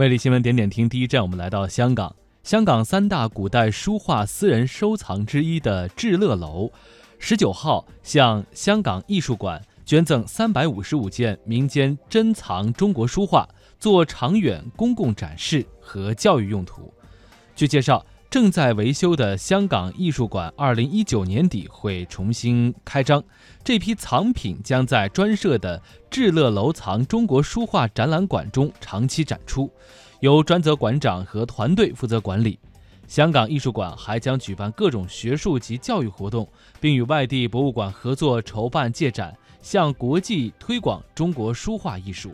魅力新闻点点听，第一站我们来到香港。香港三大古代书画私人收藏之一的至乐楼，十九号向香港艺术馆捐赠三百五十五件民间珍藏中国书画，做长远公共展示和教育用途。据介绍，正在维修的香港艺术馆，二零一九年底会重新开张。这批藏品将在专设的至乐楼藏中国书画展览馆中长期展出。由专责馆长和团队负责管理。香港艺术馆还将举办各种学术及教育活动，并与外地博物馆合作筹办借展，向国际推广中国书画艺术。